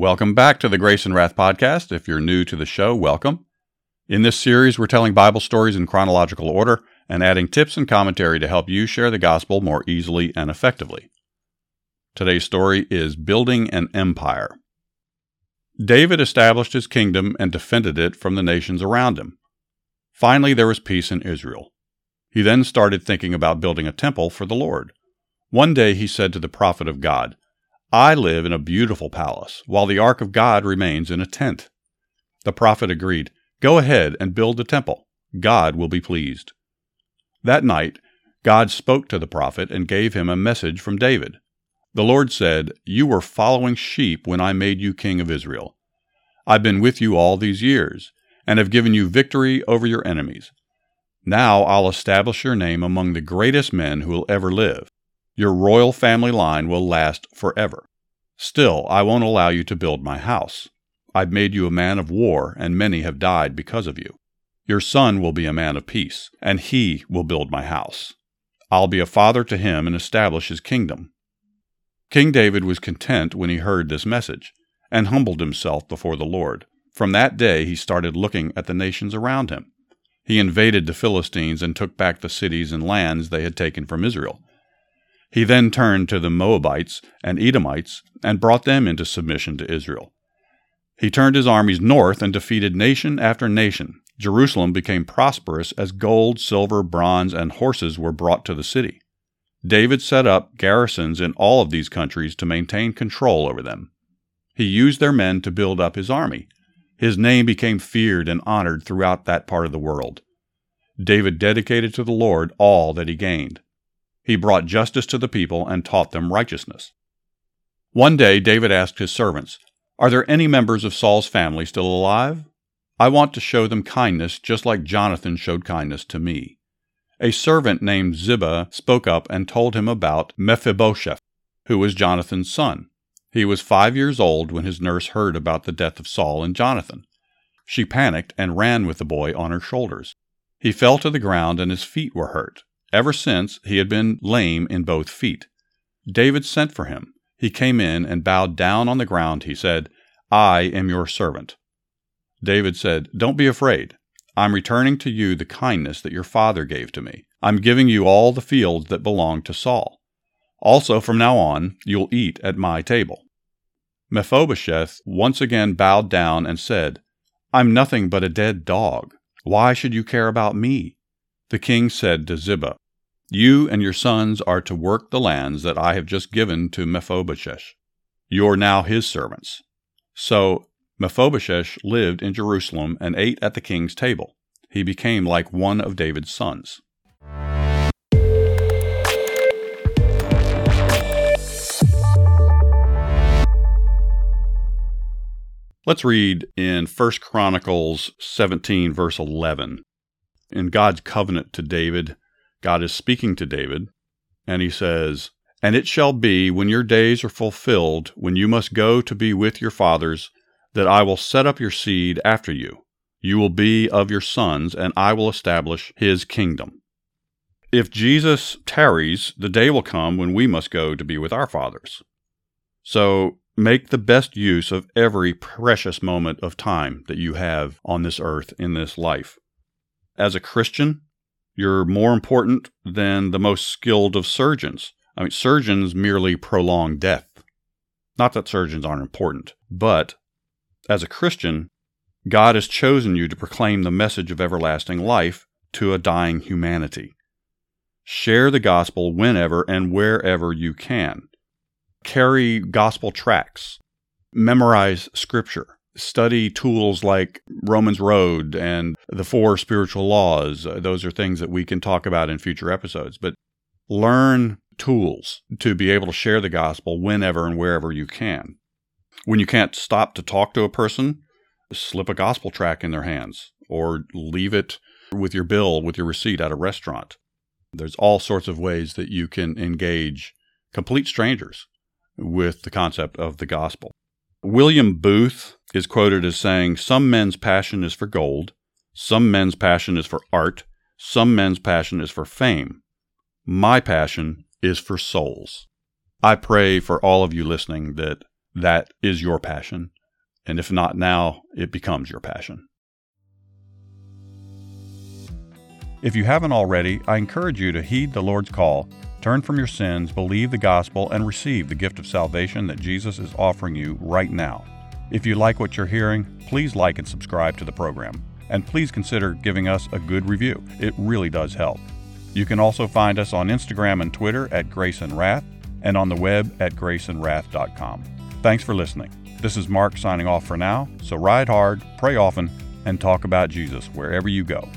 Welcome back to the Grace and Wrath podcast. If you're new to the show, welcome. In this series, we're telling Bible stories in chronological order and adding tips and commentary to help you share the gospel more easily and effectively. Today's story is Building an Empire. David established his kingdom and defended it from the nations around him. Finally, there was peace in Israel. He then started thinking about building a temple for the Lord. One day he said to the prophet of God, I live in a beautiful palace, while the ark of God remains in a tent. The prophet agreed, Go ahead and build the temple. God will be pleased. That night, God spoke to the prophet and gave him a message from David. The Lord said, You were following sheep when I made you king of Israel. I've been with you all these years, and have given you victory over your enemies. Now I'll establish your name among the greatest men who will ever live. Your royal family line will last forever. Still, I won't allow you to build my house. I've made you a man of war, and many have died because of you. Your son will be a man of peace, and he will build my house. I'll be a father to him and establish his kingdom. King David was content when he heard this message, and humbled himself before the Lord. From that day he started looking at the nations around him. He invaded the Philistines and took back the cities and lands they had taken from Israel. He then turned to the Moabites and Edomites and brought them into submission to Israel. He turned his armies north and defeated nation after nation. Jerusalem became prosperous as gold, silver, bronze, and horses were brought to the city. David set up garrisons in all of these countries to maintain control over them. He used their men to build up his army. His name became feared and honored throughout that part of the world. David dedicated to the Lord all that he gained. He brought justice to the people and taught them righteousness. One day David asked his servants, Are there any members of Saul's family still alive? I want to show them kindness just like Jonathan showed kindness to me. A servant named Ziba spoke up and told him about Mephibosheth, who was Jonathan's son. He was five years old when his nurse heard about the death of Saul and Jonathan. She panicked and ran with the boy on her shoulders. He fell to the ground and his feet were hurt. Ever since, he had been lame in both feet. David sent for him. He came in and bowed down on the ground. He said, I am your servant. David said, Don't be afraid. I'm returning to you the kindness that your father gave to me. I'm giving you all the fields that belonged to Saul. Also, from now on, you'll eat at my table. Mephibosheth once again bowed down and said, I'm nothing but a dead dog. Why should you care about me? The king said to Ziba, You and your sons are to work the lands that I have just given to Mephibosheth. You are now his servants. So Mephibosheth lived in Jerusalem and ate at the king's table. He became like one of David's sons. Let's read in 1 Chronicles 17, verse 11 in God's covenant to David, God is speaking to David, and he says, And it shall be, when your days are fulfilled, when you must go to be with your fathers, that I will set up your seed after you. You will be of your sons, and I will establish his kingdom. If Jesus tarries, the day will come when we must go to be with our fathers. So make the best use of every precious moment of time that you have on this earth in this life as a Christian, you're more important than the most skilled of surgeons. I mean, surgeons merely prolong death. Not that surgeons aren't important, but as a Christian, God has chosen you to proclaim the message of everlasting life to a dying humanity. Share the gospel whenever and wherever you can. Carry gospel tracts. Memorize scripture study tools like Romans Road and the four spiritual laws. Uh, those are things that we can talk about in future episodes. But learn tools to be able to share the gospel whenever and wherever you can. When you can't stop to talk to a person, slip a gospel tract in their hands or leave it with your bill, with your receipt at a restaurant. There's all sorts of ways that you can engage complete strangers with the concept of the gospel. William Booth is quoted as saying, Some men's passion is for gold, some men's passion is for art, some men's passion is for fame. My passion is for souls. I pray for all of you listening that that is your passion. And if not now, it becomes your passion. If you haven't already, I encourage you to heed the Lord's call, turn from your sins, believe the gospel, and receive the gift of salvation that Jesus is offering you right now. If you like what you're hearing, please like and subscribe to the program. And please consider giving us a good review. It really does help. You can also find us on Instagram and Twitter at Grace and Wrath and on the web at graceandwrath.com. Thanks for listening. This is Mark signing off for now, so ride hard, pray often, and talk about Jesus wherever you go.